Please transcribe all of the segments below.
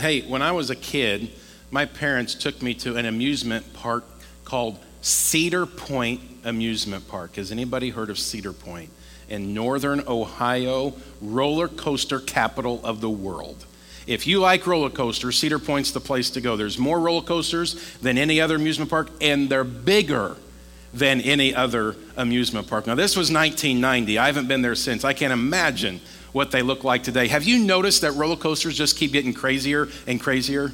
Hey, when I was a kid, my parents took me to an amusement park called Cedar Point Amusement Park. Has anybody heard of Cedar Point? In northern Ohio, roller coaster capital of the world. If you like roller coasters, Cedar Point's the place to go. There's more roller coasters than any other amusement park, and they're bigger than any other amusement park. Now, this was 1990. I haven't been there since. I can't imagine what they look like today. Have you noticed that roller coasters just keep getting crazier and crazier?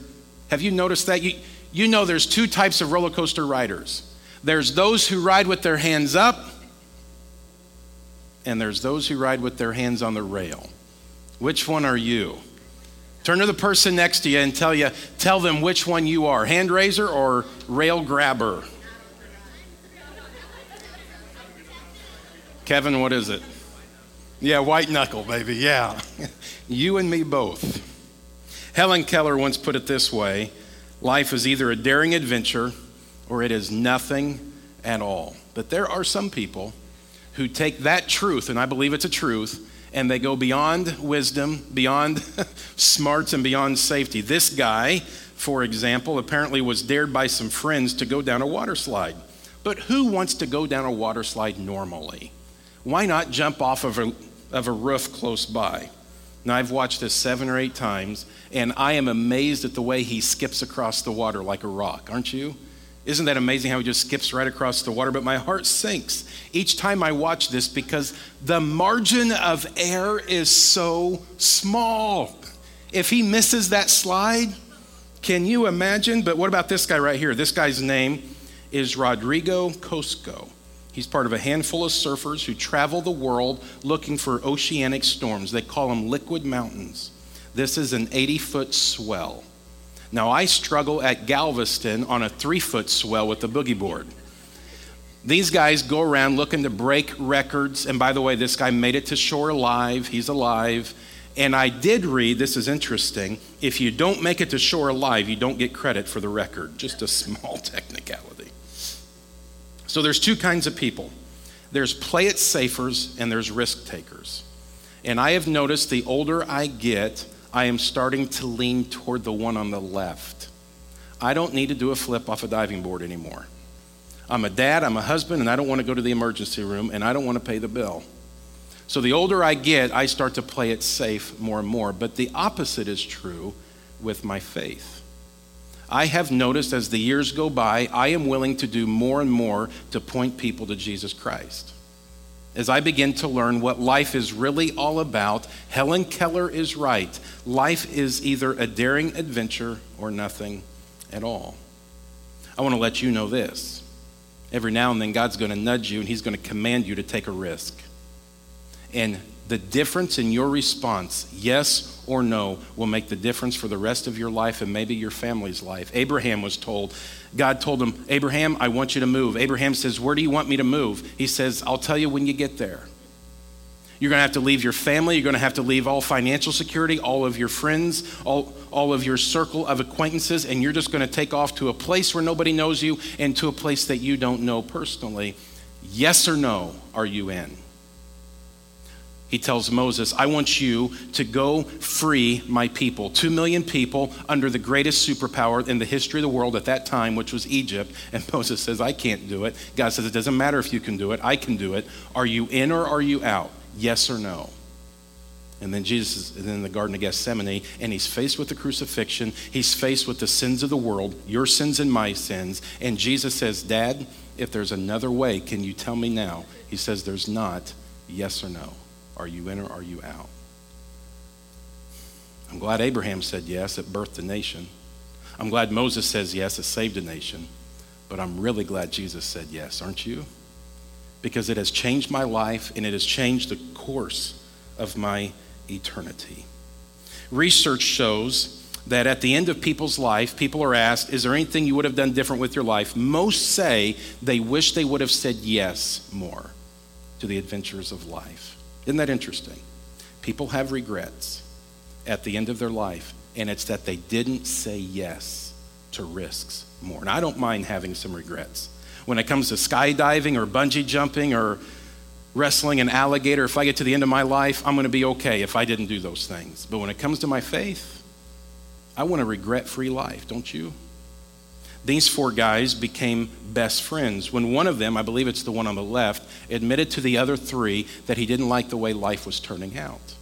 Have you noticed that? You, you know there's two types of roller coaster riders there's those who ride with their hands up, and there's those who ride with their hands on the rail. Which one are you? Turn to the person next to you and tell you, tell them which one you are, hand raiser or rail grabber. Kevin, what is it? Yeah, white knuckle, baby. Yeah. you and me both. Helen Keller once put it this way life is either a daring adventure or it is nothing at all. But there are some people who take that truth, and I believe it's a truth, and they go beyond wisdom, beyond smarts, and beyond safety. This guy, for example, apparently was dared by some friends to go down a water slide. But who wants to go down a water slide normally? Why not jump off of a, of a roof close by? Now, I've watched this seven or eight times, and I am amazed at the way he skips across the water like a rock, aren't you? Isn't that amazing how he just skips right across the water? But my heart sinks each time I watch this because the margin of error is so small. If he misses that slide, can you imagine? But what about this guy right here? This guy's name is Rodrigo Cosco. He's part of a handful of surfers who travel the world looking for oceanic storms. They call them liquid mountains. This is an 80 foot swell. Now, I struggle at Galveston on a three foot swell with the boogie board. These guys go around looking to break records. And by the way, this guy made it to shore alive. He's alive. And I did read, this is interesting, if you don't make it to shore alive, you don't get credit for the record. Just a small technicality. So there's two kinds of people there's play it safers and there's risk takers. And I have noticed the older I get, I am starting to lean toward the one on the left. I don't need to do a flip off a diving board anymore. I'm a dad, I'm a husband, and I don't want to go to the emergency room, and I don't want to pay the bill. So the older I get, I start to play it safe more and more. But the opposite is true with my faith. I have noticed as the years go by, I am willing to do more and more to point people to Jesus Christ as I begin to learn what life is really all about, Helen Keller is right. Life is either a daring adventure or nothing at all. I want to let you know this. Every now and then, God's going to nudge you and He's going to command you to take a risk. And the difference in your response, yes or no, will make the difference for the rest of your life and maybe your family's life. Abraham was told, God told him, Abraham, I want you to move. Abraham says, Where do you want me to move? He says, I'll tell you when you get there. You're going to have to leave your family. You're going to have to leave all financial security, all of your friends, all, all of your circle of acquaintances, and you're just going to take off to a place where nobody knows you and to a place that you don't know personally. Yes or no, are you in? He tells Moses, I want you to go free my people. Two million people under the greatest superpower in the history of the world at that time, which was Egypt. And Moses says, I can't do it. God says, It doesn't matter if you can do it, I can do it. Are you in or are you out? Yes or no? And then Jesus is in the Garden of Gethsemane, and he's faced with the crucifixion. He's faced with the sins of the world, your sins and my sins. And Jesus says, Dad, if there's another way, can you tell me now? He says, There's not. Yes or no? Are you in or are you out? I'm glad Abraham said yes, it birthed a nation. I'm glad Moses says yes, it saved a nation. But I'm really glad Jesus said yes, aren't you? Because it has changed my life and it has changed the course of my eternity. Research shows that at the end of people's life, people are asked, Is there anything you would have done different with your life? Most say they wish they would have said yes more to the adventures of life. Isn't that interesting? People have regrets at the end of their life, and it's that they didn't say yes to risks more. And I don't mind having some regrets. When it comes to skydiving or bungee jumping or wrestling an alligator, if I get to the end of my life, I'm going to be okay if I didn't do those things. But when it comes to my faith, I want a regret free life, don't you? These four guys became best friends when one of them, I believe it's the one on the left, admitted to the other three that he didn't like the way life was turning out.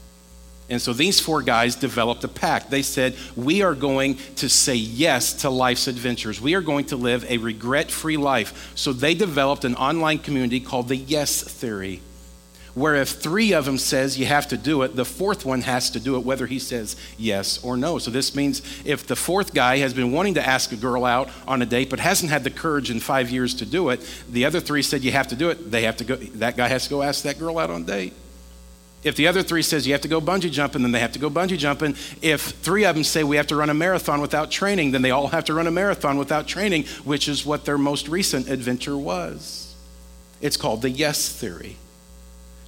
And so these four guys developed a pact. They said, We are going to say yes to life's adventures. We are going to live a regret free life. So they developed an online community called the Yes Theory where if three of them says you have to do it the fourth one has to do it whether he says yes or no. So this means if the fourth guy has been wanting to ask a girl out on a date but hasn't had the courage in five years to do it the other three said you have to do it they have to go that guy has to go ask that girl out on a date. If the other three says you have to go bungee jumping then they have to go bungee jumping. If three of them say we have to run a marathon without training then they all have to run a marathon without training which is what their most recent adventure was. It's called the yes theory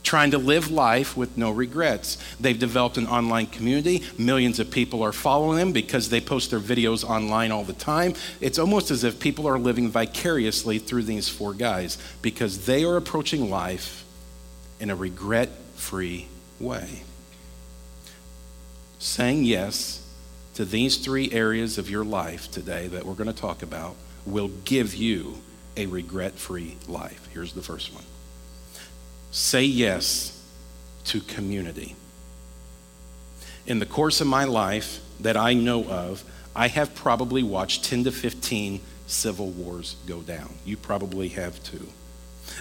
trying to live life with no regrets. They've developed an online community. Millions of people are following them because they post their videos online all the time. It's almost as if people are living vicariously through these four guys because they are approaching life in a regret free way. Saying yes to these three areas of your life today that we're going to talk about will give you a regret free life. Here's the first one say yes to community. In the course of my life that I know of, I have probably watched 10 to 15 civil wars go down. You probably have too.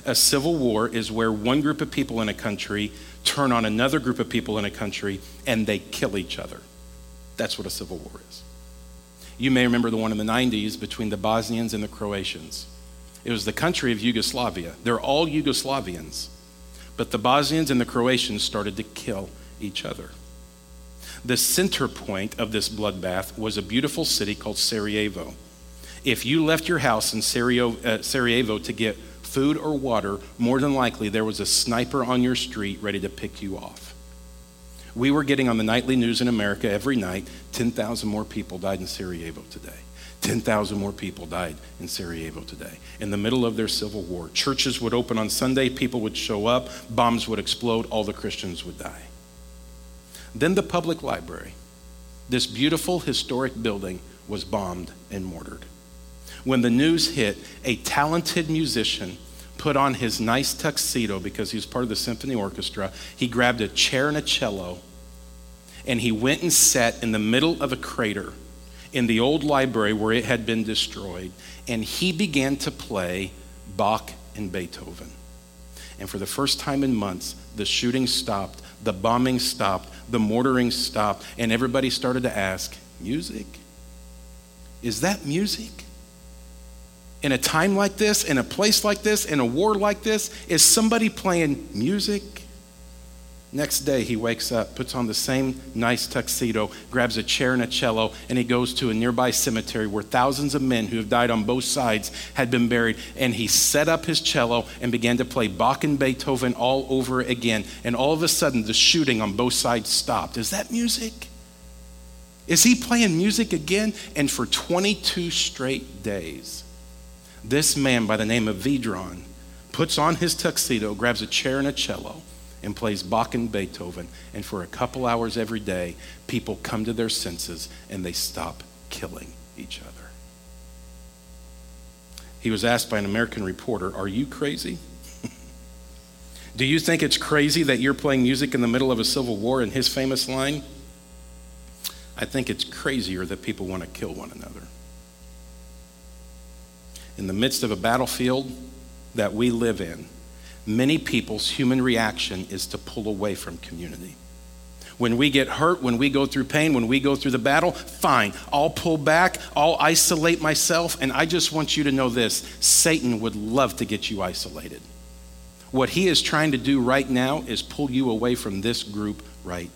A civil war is where one group of people in a country turn on another group of people in a country and they kill each other. That's what a civil war is. You may remember the one in the 90s between the Bosnians and the Croatians. It was the country of Yugoslavia. They're all Yugoslavians. But the Bosnians and the Croatians started to kill each other. The center point of this bloodbath was a beautiful city called Sarajevo. If you left your house in uh, Sarajevo to get food or water, more than likely there was a sniper on your street ready to pick you off. We were getting on the nightly news in America every night 10,000 more people died in Sarajevo today. 10,000 more people died in Sarajevo today. In the middle of their civil war, churches would open on Sunday, people would show up, bombs would explode, all the Christians would die. Then the public library, this beautiful historic building, was bombed and mortared. When the news hit, a talented musician put on his nice tuxedo because he was part of the symphony orchestra. He grabbed a chair and a cello and he went and sat in the middle of a crater in the old library where it had been destroyed, and he began to play Bach and Beethoven. And for the first time in months, the shooting stopped, the bombing stopped, the mortaring stopped, and everybody started to ask, Music? Is that music? In a time like this, in a place like this, in a war like this, is somebody playing music? Next day, he wakes up, puts on the same nice tuxedo, grabs a chair and a cello, and he goes to a nearby cemetery where thousands of men who have died on both sides had been buried. And he set up his cello and began to play Bach and Beethoven all over again. And all of a sudden, the shooting on both sides stopped. Is that music? Is he playing music again? And for 22 straight days, this man by the name of Vedran puts on his tuxedo, grabs a chair and a cello and plays Bach and Beethoven. And for a couple hours every day, people come to their senses and they stop killing each other. He was asked by an American reporter, Are you crazy? Do you think it's crazy that you're playing music in the middle of a civil war? And his famous line, I think it's crazier that people want to kill one another. In the midst of a battlefield that we live in, many people's human reaction is to pull away from community. When we get hurt, when we go through pain, when we go through the battle, fine, I'll pull back, I'll isolate myself, and I just want you to know this Satan would love to get you isolated. What he is trying to do right now is pull you away from this group right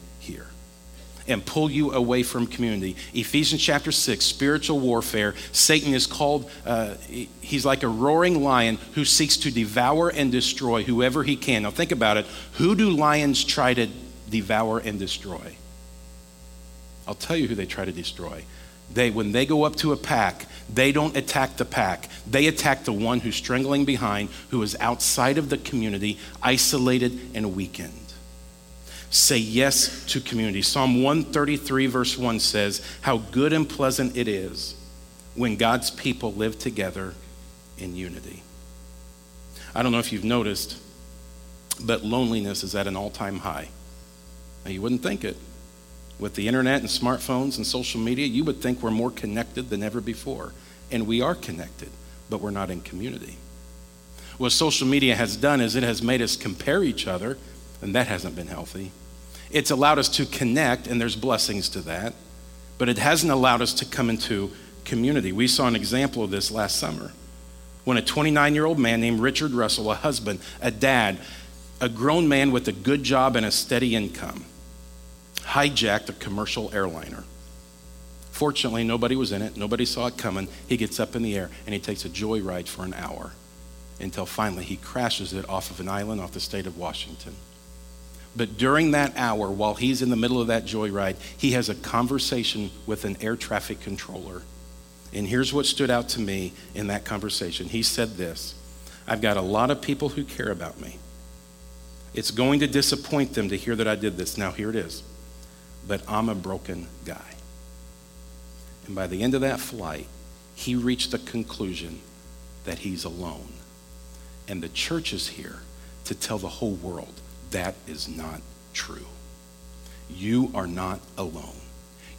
and pull you away from community. Ephesians chapter 6, spiritual warfare. Satan is called, uh, he's like a roaring lion who seeks to devour and destroy whoever he can. Now think about it. Who do lions try to devour and destroy? I'll tell you who they try to destroy. They, when they go up to a pack, they don't attack the pack. They attack the one who's strangling behind, who is outside of the community, isolated and weakened. Say yes to community. Psalm 133, verse 1 says, How good and pleasant it is when God's people live together in unity. I don't know if you've noticed, but loneliness is at an all time high. Now, you wouldn't think it. With the internet and smartphones and social media, you would think we're more connected than ever before. And we are connected, but we're not in community. What social media has done is it has made us compare each other, and that hasn't been healthy. It's allowed us to connect, and there's blessings to that, but it hasn't allowed us to come into community. We saw an example of this last summer when a 29 year old man named Richard Russell, a husband, a dad, a grown man with a good job and a steady income, hijacked a commercial airliner. Fortunately, nobody was in it, nobody saw it coming. He gets up in the air and he takes a joyride for an hour until finally he crashes it off of an island off the state of Washington. But during that hour, while he's in the middle of that joyride, he has a conversation with an air traffic controller. And here's what stood out to me in that conversation. He said this I've got a lot of people who care about me. It's going to disappoint them to hear that I did this. Now, here it is. But I'm a broken guy. And by the end of that flight, he reached the conclusion that he's alone. And the church is here to tell the whole world that is not true. You are not alone.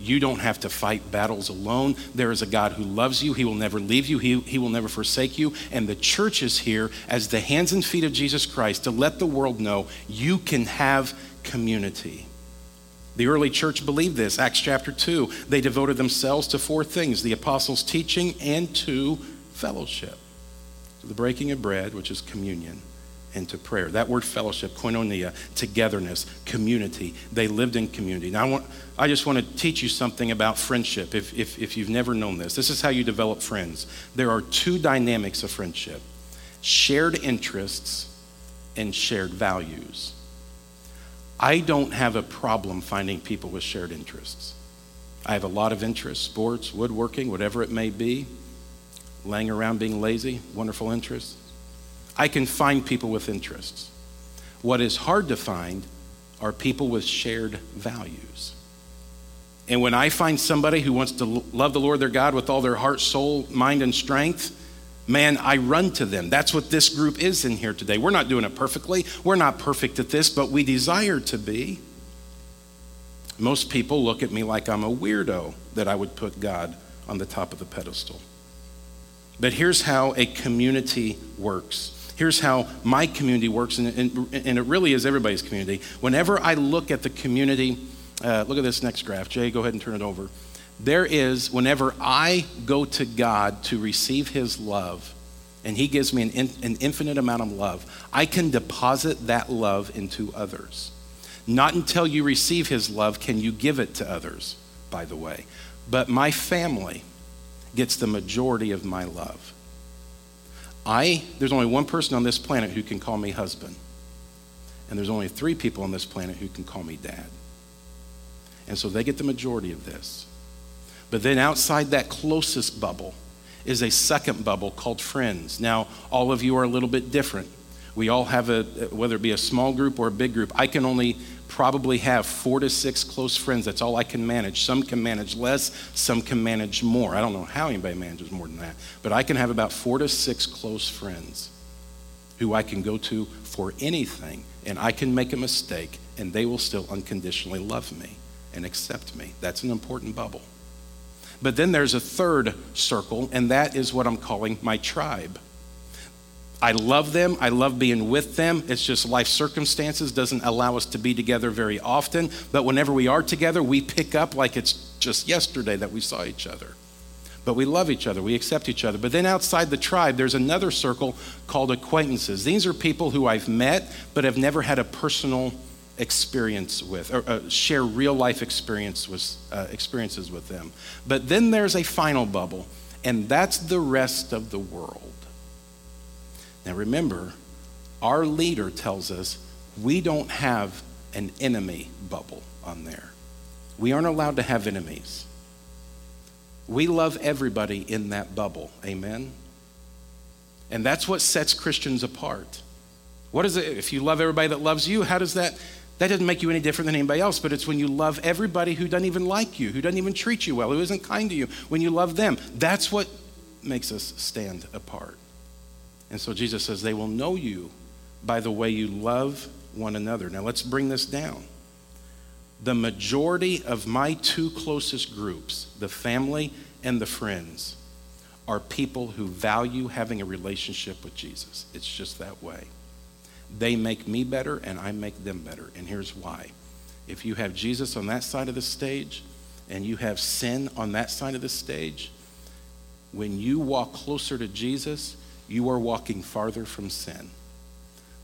You don't have to fight battles alone. There is a God who loves you. He will never leave you, he, he will never forsake you. And the church is here as the hands and feet of Jesus Christ to let the world know you can have community. The early church believed this. Acts chapter 2, they devoted themselves to four things the apostles' teaching and to fellowship. To the breaking of bread, which is communion, and to prayer. That word fellowship, koinonia, togetherness, community. They lived in community. Now, I, want, I just want to teach you something about friendship if, if, if you've never known this. This is how you develop friends. There are two dynamics of friendship shared interests and shared values. I don't have a problem finding people with shared interests. I have a lot of interests sports, woodworking, whatever it may be, laying around being lazy, wonderful interests. I can find people with interests. What is hard to find are people with shared values. And when I find somebody who wants to love the Lord their God with all their heart, soul, mind, and strength, man, I run to them. That's what this group is in here today. We're not doing it perfectly. We're not perfect at this, but we desire to be. Most people look at me like I'm a weirdo that I would put God on the top of the pedestal. But here's how a community works here's how my community works, and, and, and it really is everybody's community. Whenever I look at the community, uh, look at this next graph. Jay, go ahead and turn it over. There is, whenever I go to God to receive His love, and He gives me an, in, an infinite amount of love, I can deposit that love into others. Not until you receive His love can you give it to others, by the way. But my family gets the majority of my love. I, there's only one person on this planet who can call me husband. And there's only three people on this planet who can call me dad. And so they get the majority of this. But then outside that closest bubble is a second bubble called friends. Now, all of you are a little bit different. We all have a, whether it be a small group or a big group, I can only probably have four to six close friends. That's all I can manage. Some can manage less, some can manage more. I don't know how anybody manages more than that, but I can have about four to six close friends who I can go to for anything, and I can make a mistake, and they will still unconditionally love me and accept me. That's an important bubble. But then there's a third circle, and that is what I'm calling my tribe. I love them. I love being with them. It's just life circumstances doesn't allow us to be together very often. But whenever we are together, we pick up like it's just yesterday that we saw each other. But we love each other. We accept each other. But then outside the tribe, there's another circle called acquaintances. These are people who I've met but have never had a personal experience with, or uh, share real life experience with, uh, experiences with them. But then there's a final bubble, and that's the rest of the world. Now remember, our leader tells us we don't have an enemy bubble on there. We aren't allowed to have enemies. We love everybody in that bubble. Amen? And that's what sets Christians apart. What is it? If you love everybody that loves you, how does that That doesn't make you any different than anybody else, but it's when you love everybody who doesn't even like you, who doesn't even treat you well, who isn't kind to you, when you love them. That's what makes us stand apart. And so Jesus says, They will know you by the way you love one another. Now let's bring this down. The majority of my two closest groups, the family and the friends, are people who value having a relationship with Jesus. It's just that way. They make me better and I make them better. And here's why. If you have Jesus on that side of the stage and you have sin on that side of the stage, when you walk closer to Jesus, you are walking farther from sin.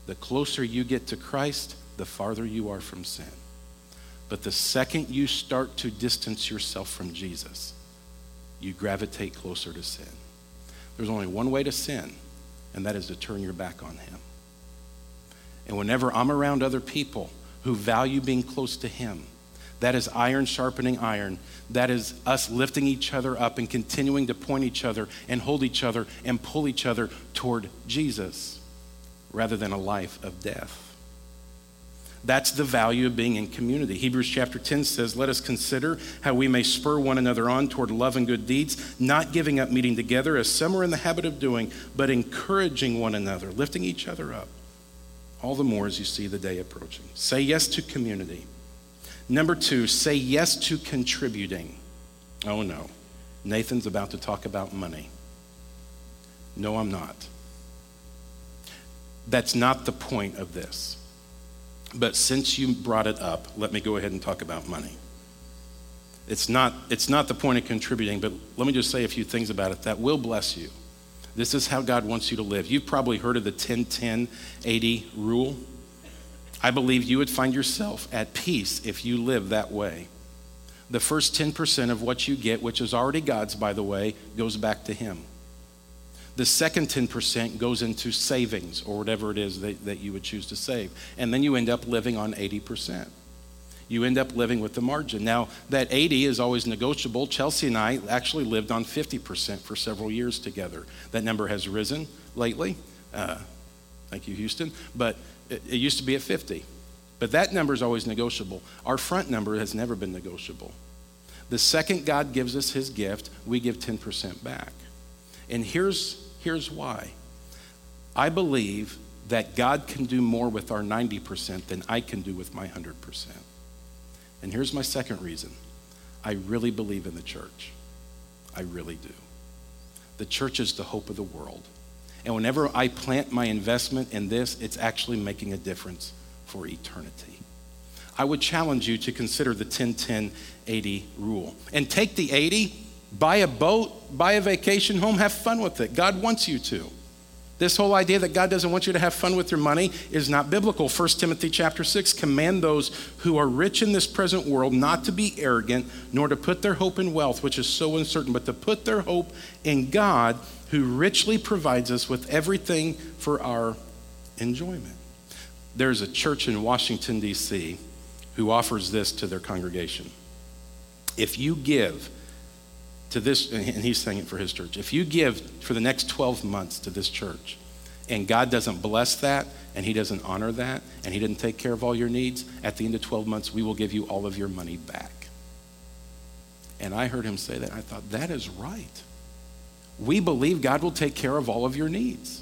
The closer you get to Christ, the farther you are from sin. But the second you start to distance yourself from Jesus, you gravitate closer to sin. There's only one way to sin, and that is to turn your back on Him. And whenever I'm around other people who value being close to Him, that is iron sharpening iron. That is us lifting each other up and continuing to point each other and hold each other and pull each other toward Jesus rather than a life of death. That's the value of being in community. Hebrews chapter 10 says, Let us consider how we may spur one another on toward love and good deeds, not giving up meeting together as some are in the habit of doing, but encouraging one another, lifting each other up. All the more as you see the day approaching. Say yes to community. Number two, say yes to contributing. Oh no, Nathan's about to talk about money. No, I'm not. That's not the point of this. But since you brought it up, let me go ahead and talk about money. It's not, it's not the point of contributing, but let me just say a few things about it that will bless you. This is how God wants you to live. You've probably heard of the 10 10 80 rule. I believe you would find yourself at peace if you live that way. The first 10% of what you get, which is already God's, by the way, goes back to Him. The second 10% goes into savings or whatever it is that, that you would choose to save. And then you end up living on 80%. You end up living with the margin. Now, that 80 is always negotiable. Chelsea and I actually lived on 50% for several years together. That number has risen lately. Uh, thank you, Houston. But it, it used to be at 50. But that number is always negotiable. Our front number has never been negotiable. The second God gives us his gift, we give 10% back. And here's Here's why I believe that God can do more with our 90% than I can do with my 100%. And here's my second reason I really believe in the church. I really do. The church is the hope of the world. And whenever I plant my investment in this, it's actually making a difference for eternity. I would challenge you to consider the 10 10 80 rule and take the 80 Buy a boat, buy a vacation home, have fun with it. God wants you to. This whole idea that God doesn't want you to have fun with your money is not biblical. 1 Timothy chapter 6 command those who are rich in this present world not to be arrogant, nor to put their hope in wealth, which is so uncertain, but to put their hope in God, who richly provides us with everything for our enjoyment. There's a church in Washington, D.C., who offers this to their congregation. If you give to this, and he's saying it for his church. If you give for the next 12 months to this church, and God doesn't bless that, and He doesn't honor that, and He didn't take care of all your needs, at the end of 12 months, we will give you all of your money back. And I heard him say that. I thought, that is right. We believe God will take care of all of your needs.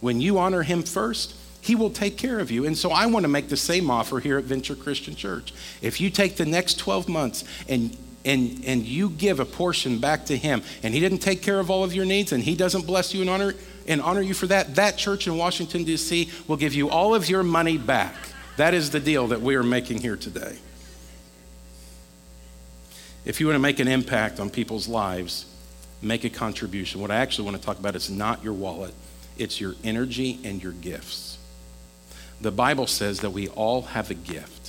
When you honor Him first, He will take care of you. And so I want to make the same offer here at Venture Christian Church. If you take the next 12 months and and, and you give a portion back to him and he didn't take care of all of your needs and he doesn't bless you and honor, and honor you for that, that church in Washington, D.C. will give you all of your money back. That is the deal that we are making here today. If you want to make an impact on people's lives, make a contribution. What I actually want to talk about is not your wallet, it's your energy and your gifts. The Bible says that we all have a gift.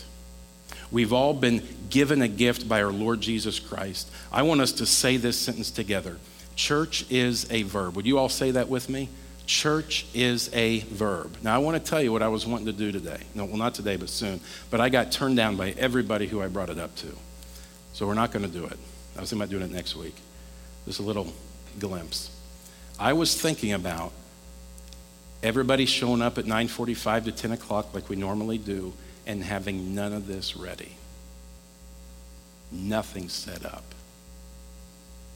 We've all been given a gift by our Lord Jesus Christ. I want us to say this sentence together Church is a verb. Would you all say that with me? Church is a verb. Now, I want to tell you what I was wanting to do today. No, well, not today, but soon. But I got turned down by everybody who I brought it up to. So we're not going to do it. I was thinking about doing it next week. Just a little glimpse. I was thinking about everybody showing up at 9:45 to 10 o'clock like we normally do, and having none of this ready. Nothing set up.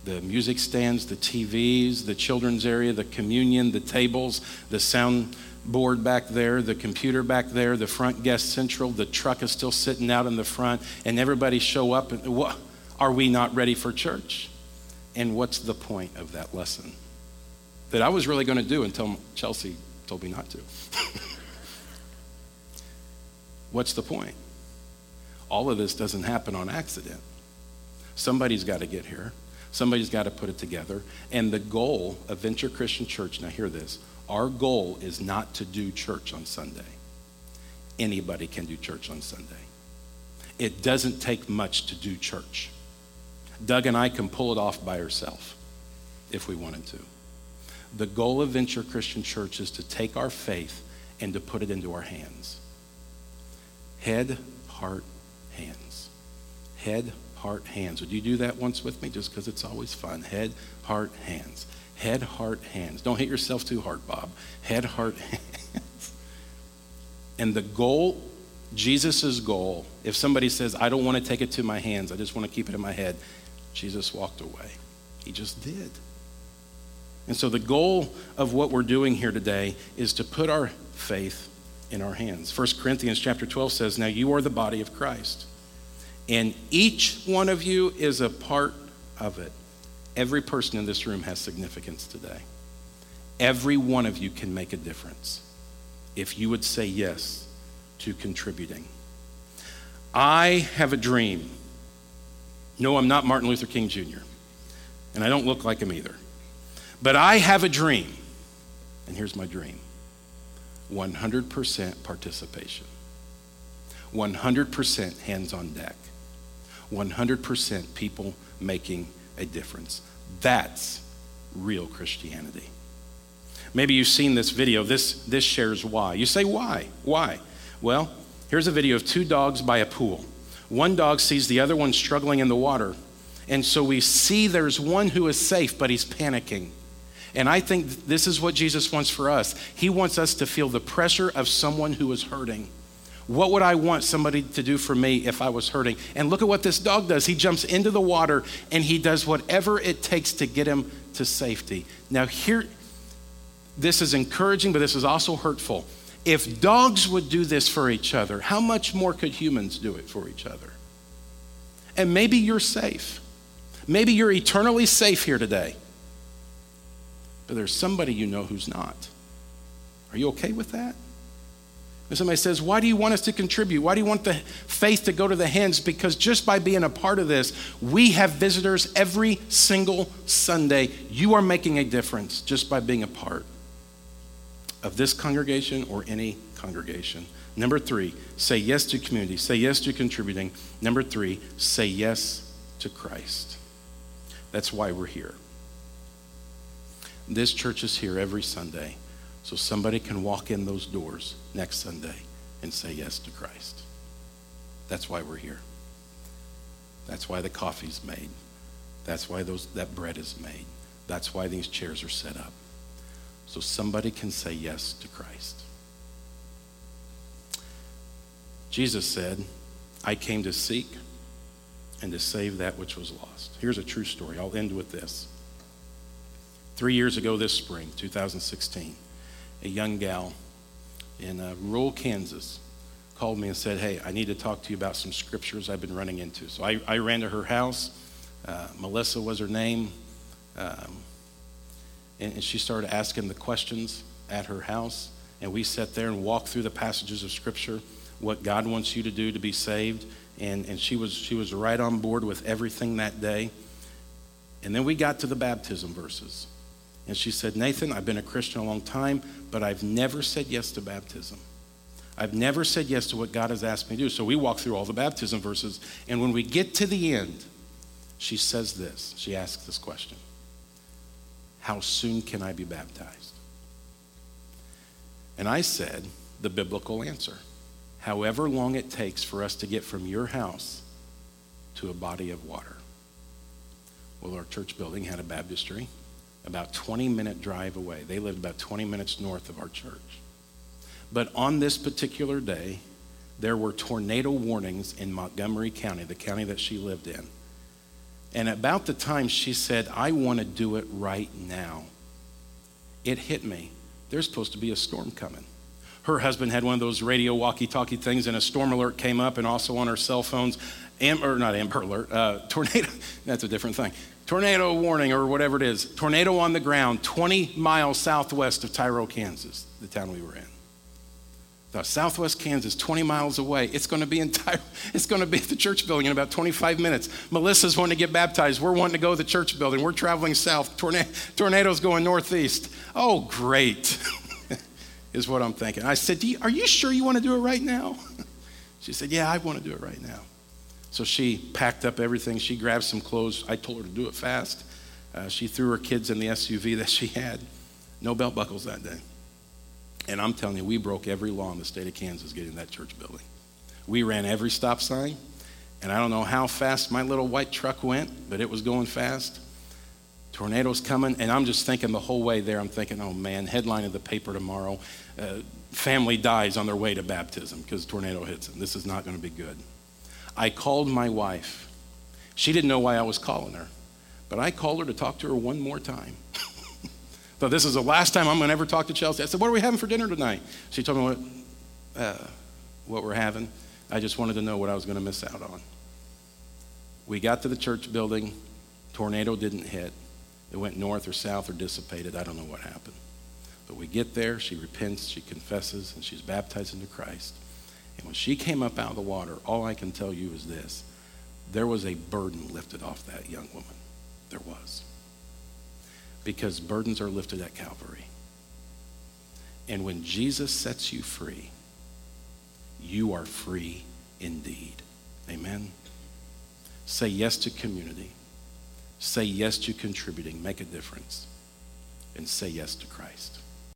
The music stands, the TVs, the children's area, the communion, the tables, the sound board back there, the computer back there, the front guest central, the truck is still sitting out in the front, and everybody show up. And, what, are we not ready for church? And what's the point of that lesson? That I was really going to do until Chelsea told me not to. what's the point? All of this doesn't happen on accident. Somebody's got to get here. Somebody's got to put it together. And the goal of Venture Christian Church, now hear this, our goal is not to do church on Sunday. Anybody can do church on Sunday. It doesn't take much to do church. Doug and I can pull it off by ourselves if we wanted to. The goal of Venture Christian Church is to take our faith and to put it into our hands. Head, heart, hands. Head, heart, hands. Would you do that once with me just because it's always fun? Head, heart, hands. Head, heart, hands. Don't hit yourself too hard, Bob. Head, heart, hands. And the goal, Jesus' goal, if somebody says, I don't want to take it to my hands, I just want to keep it in my head, Jesus walked away. He just did. And so the goal of what we're doing here today is to put our faith in our hands. 1 Corinthians chapter 12 says, Now you are the body of Christ, and each one of you is a part of it. Every person in this room has significance today. Every one of you can make a difference if you would say yes to contributing. I have a dream. No, I'm not Martin Luther King Jr., and I don't look like him either. But I have a dream, and here's my dream 100% participation, 100% hands on deck, 100% people making a difference. That's real Christianity. Maybe you've seen this video. This, this shares why. You say, why? Why? Well, here's a video of two dogs by a pool. One dog sees the other one struggling in the water. And so we see there's one who is safe, but he's panicking. And I think this is what Jesus wants for us. He wants us to feel the pressure of someone who is hurting. What would I want somebody to do for me if I was hurting? And look at what this dog does. He jumps into the water and he does whatever it takes to get him to safety. Now, here, this is encouraging, but this is also hurtful. If dogs would do this for each other, how much more could humans do it for each other? And maybe you're safe. Maybe you're eternally safe here today. But there's somebody you know who's not. Are you okay with that? And somebody says, Why do you want us to contribute? Why do you want the faith to go to the hands? Because just by being a part of this, we have visitors every single Sunday. You are making a difference just by being a part of this congregation or any congregation. Number three, say yes to community, say yes to contributing. Number three, say yes to Christ. That's why we're here. This church is here every Sunday so somebody can walk in those doors next Sunday and say yes to Christ. That's why we're here. That's why the coffee's made. That's why those, that bread is made. That's why these chairs are set up. So somebody can say yes to Christ. Jesus said, I came to seek and to save that which was lost. Here's a true story. I'll end with this. Three years ago this spring, 2016, a young gal in uh, rural Kansas called me and said, Hey, I need to talk to you about some scriptures I've been running into. So I, I ran to her house. Uh, Melissa was her name. Um, and, and she started asking the questions at her house. And we sat there and walked through the passages of scripture, what God wants you to do to be saved. And, and she, was, she was right on board with everything that day. And then we got to the baptism verses. And she said, Nathan, I've been a Christian a long time, but I've never said yes to baptism. I've never said yes to what God has asked me to do. So we walk through all the baptism verses. And when we get to the end, she says this. She asks this question How soon can I be baptized? And I said the biblical answer however long it takes for us to get from your house to a body of water. Well, our church building had a baptistry about 20 minute drive away. They lived about 20 minutes north of our church. But on this particular day, there were tornado warnings in Montgomery County, the county that she lived in. And about the time she said, I want to do it right now, it hit me. There's supposed to be a storm coming. Her husband had one of those radio walkie talkie things, and a storm alert came up, and also on her cell phones, Am, or not Amber Alert, uh, tornado, that's a different thing. Tornado warning, or whatever it is. Tornado on the ground, 20 miles southwest of Tyro, Kansas, the town we were in. The southwest Kansas, 20 miles away. It's going to be in Ty- it's going to be at the church building in about 25 minutes. Melissa's wanting to get baptized. We're wanting to go to the church building. We're traveling south. Tornado, tornadoes going northeast. Oh, great, is what I'm thinking. I said, you, Are you sure you want to do it right now? She said, Yeah, I want to do it right now. So she packed up everything. She grabbed some clothes. I told her to do it fast. Uh, she threw her kids in the SUV that she had. No belt buckles that day. And I'm telling you, we broke every law in the state of Kansas getting that church building. We ran every stop sign, and I don't know how fast my little white truck went, but it was going fast. Tornadoes coming, and I'm just thinking the whole way there, I'm thinking, oh man, headline of the paper tomorrow uh, family dies on their way to baptism because tornado hits them. This is not going to be good. I called my wife. She didn't know why I was calling her, but I called her to talk to her one more time. so this is the last time I'm going to ever talk to Chelsea. I said, What are we having for dinner tonight? She told me what, uh, what we're having. I just wanted to know what I was going to miss out on. We got to the church building. Tornado didn't hit. It went north or south or dissipated. I don't know what happened. But we get there, she repents, she confesses, and she's baptized into Christ. And when she came up out of the water, all I can tell you is this there was a burden lifted off that young woman. There was. Because burdens are lifted at Calvary. And when Jesus sets you free, you are free indeed. Amen. Say yes to community. Say yes to contributing. Make a difference. And say yes to Christ.